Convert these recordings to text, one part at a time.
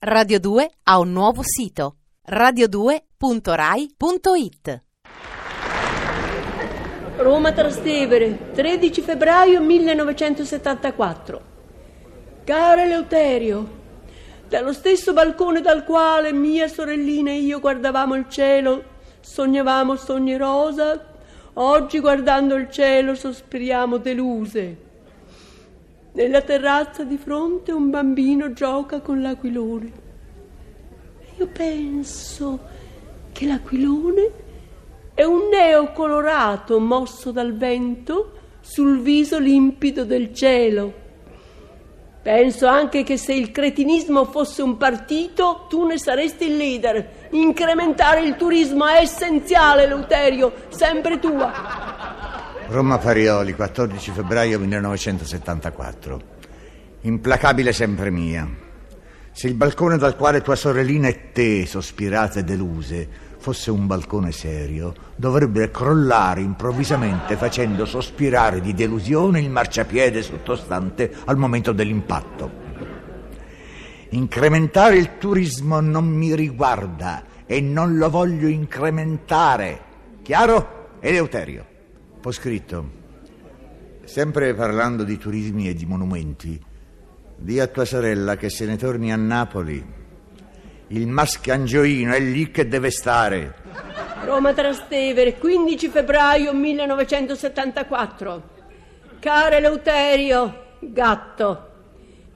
Radio 2 ha un nuovo sito radio2.rai.it Roma Trastevere, 13 febbraio 1974. Cara Eleuterio, dallo stesso balcone dal quale mia sorellina e io guardavamo il cielo, sognavamo sogni rosa, oggi guardando il cielo sospiriamo deluse. Nella terrazza di fronte un bambino gioca con l'aquilone. Io penso che l'aquilone è un neo colorato mosso dal vento sul viso limpido del cielo. Penso anche che se il cretinismo fosse un partito, tu ne saresti il leader. Incrementare il turismo è essenziale, Leuterio, sempre tua. Roma Parioli, 14 febbraio 1974. Implacabile sempre mia. Se il balcone dal quale tua sorellina e te sospirate deluse fosse un balcone serio, dovrebbe crollare improvvisamente facendo sospirare di delusione il marciapiede sottostante al momento dell'impatto. Incrementare il turismo non mi riguarda e non lo voglio incrementare. Chiaro? Eleuterio. Ho scritto, sempre parlando di turismi e di monumenti, di a tua sorella che se ne torni a Napoli. Il mascangioino è lì che deve stare. Roma Trastevere, 15 febbraio 1974. Caro Eleuterio, gatto,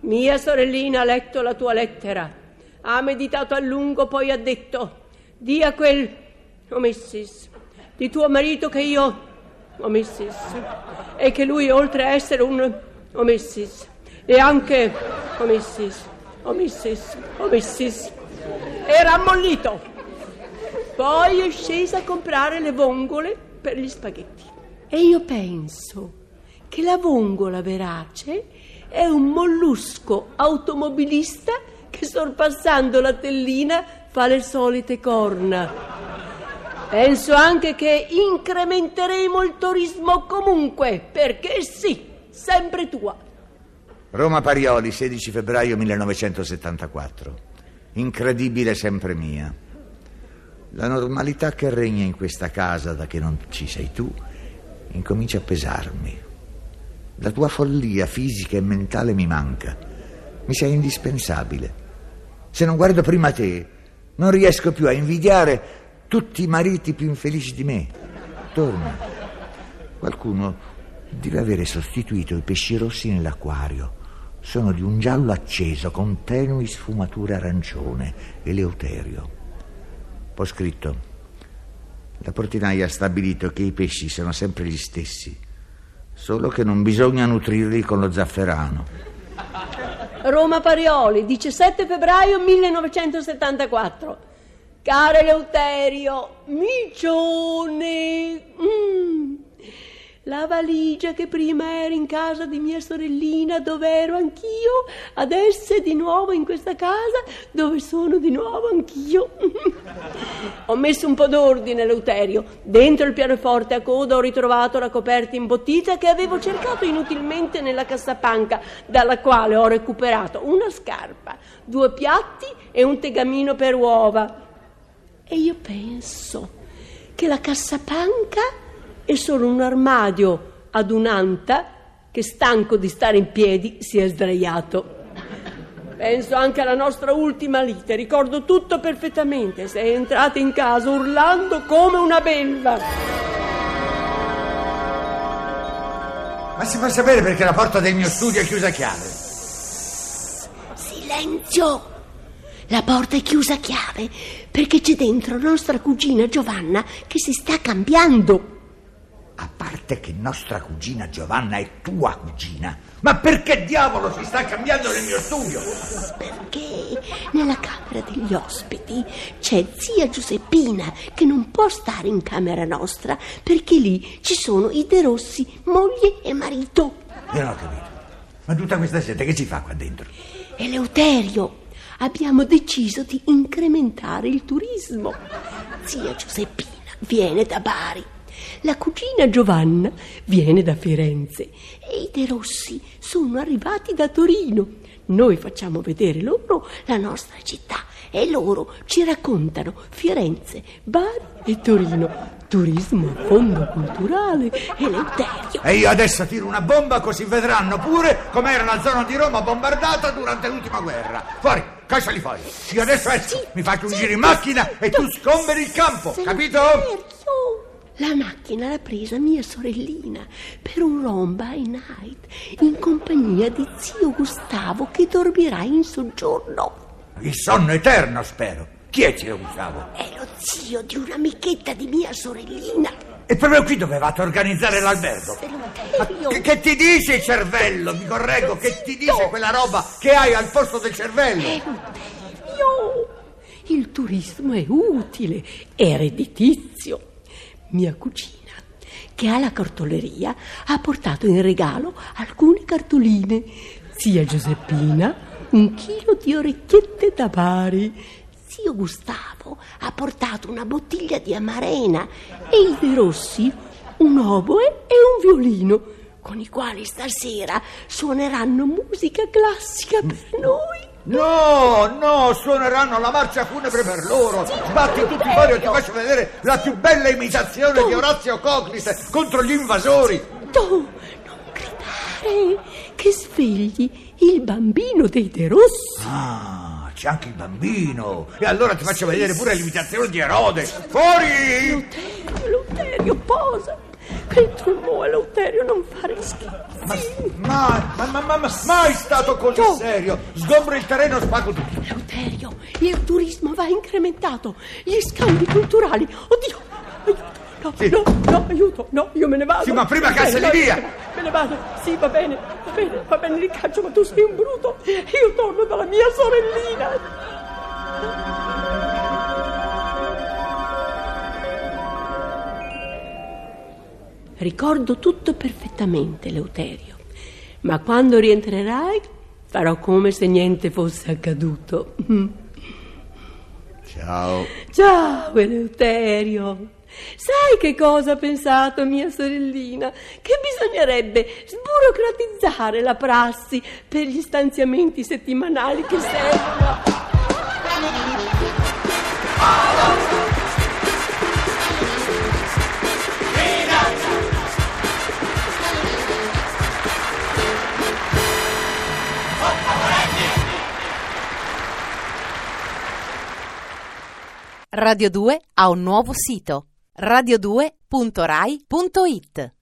mia sorellina ha letto la tua lettera, ha meditato a lungo, poi ha detto, di a quel, oh Mrs., di tuo marito che io Mrs. E che lui, oltre a essere un Mrs. E anche Mrs. Oh Mrs. Era ammollito. Poi è scesa a comprare le vongole per gli spaghetti. E io penso che la vongola verace è un mollusco automobilista che sorpassando la tellina fa le solite corna. Penso anche che incrementeremo il turismo comunque, perché sì, sempre tua. Roma Parioli, 16 febbraio 1974. Incredibile sempre mia. La normalità che regna in questa casa da che non ci sei tu incomincia a pesarmi. La tua follia fisica e mentale mi manca. Mi sei indispensabile. Se non guardo prima te, non riesco più a invidiare tutti i mariti più infelici di me. Torna. Qualcuno deve avere sostituito i pesci rossi nell'acquario. Sono di un giallo acceso con tenui sfumature arancione, eleuterio. Ho scritto. La portinaia ha stabilito che i pesci sono sempre gli stessi, solo che non bisogna nutrirli con lo zafferano. Roma Parioli, 17 febbraio 1974. Caro Eleuterio, micione, mm. la valigia che prima era in casa di mia sorellina dove ero anch'io, adesso è di nuovo in questa casa dove sono di nuovo anch'io. ho messo un po' d'ordine, Eleuterio. Dentro il pianoforte a coda ho ritrovato la coperta imbottita che avevo cercato inutilmente nella cassapanca, dalla quale ho recuperato una scarpa, due piatti e un tegamino per uova. E io penso che la cassapanca è solo un armadio ad un'anta che stanco di stare in piedi si è sdraiato. Penso anche alla nostra ultima lite, ricordo tutto perfettamente. Sei entrata in casa urlando come una belva. Ma si può sapere perché la porta del mio studio è chiusa a chiave? Silenzio! La porta è chiusa a chiave perché c'è dentro nostra cugina Giovanna che si sta cambiando. A parte che nostra cugina Giovanna è tua cugina, ma perché diavolo si sta cambiando nel mio studio? Perché nella camera degli ospiti c'è zia Giuseppina che non può stare in camera nostra perché lì ci sono i De Rossi, moglie e marito. Io non ho capito. Ma tutta questa gente che ci fa qua dentro? Eleuterio, abbiamo deciso di incrementare il turismo. Zia Giuseppina viene da Bari La cugina Giovanna viene da Firenze e i De Rossi sono arrivati da Torino. Noi facciamo vedere loro la nostra città e loro ci raccontano Firenze, Bari e Torino. Turismo fondo culturale e Eleuterio. E io adesso tiro una bomba così vedranno pure com'era la zona di Roma bombardata durante l'ultima guerra. Fuori, cacciali fuori. Io adesso esco, Sì, mi faccio un sì, giro in macchina e tu sì. scomberi il campo, capito? Eleuterio. La macchina l'ha presa mia sorellina per un rom by night in compagnia di zio Gustavo che dormirà in soggiorno. Il sonno eterno, spero. Chi è zio Gustavo? Lo zio di un'amichetta di mia sorellina. E proprio qui dovevate organizzare l'albergo. Ma che, che ti dice il cervello? Mi correggo, che ti dice quella roba che hai al posto del cervello? Eleuterio. Il turismo è utile, è redditizio. Mia cugina, che ha la cartoleria, ha portato in regalo alcune cartoline. Zia Giuseppina, un chilo di orecchiette da Bari. Zio Gustavo ha portato una bottiglia di amarena e i De Rossi un oboe e un violino, con i quali stasera suoneranno musica classica per noi. No, no, suoneranno la marcia funebre per loro. Sbatti tutti fuori e ti faccio vedere la più bella imitazione di Orazio Coclite contro gli invasori. No, non gridare, che svegli il bambino dei De Rossi. Ah, c'è anche il bambino. E allora ti faccio vedere pure l'imitazione di Erode. Fuori! Eleuterio, Eleuterio, posa. Che trombo, Eleuterio, non fare Ma, scherzi. ma, ma, ma, ma, ma- mai stato così serio. Sgombro il terreno, spago tutto. Eleuterio, il turismo va incrementato, gli scambi culturali. Oddio, aiuto. No, Sì. no, no, aiuto, no, io me ne vado. Sì, ma prima no, via. Me ne vado, sì, va bene, va bene, va bene, ricaccio, ma tu sei un bruto. Io torno dalla mia sorellina. Ricordo tutto perfettamente, Leuterio, ma quando rientrerai farò come se niente fosse accaduto. Ciao. Ciao, Eleuterio. Sai che cosa ha pensato mia sorellina? Che bisognerebbe sburocratizzare la prassi per gli stanziamenti settimanali che servono. Radio 2 ha un nuovo sito radio2.rai.it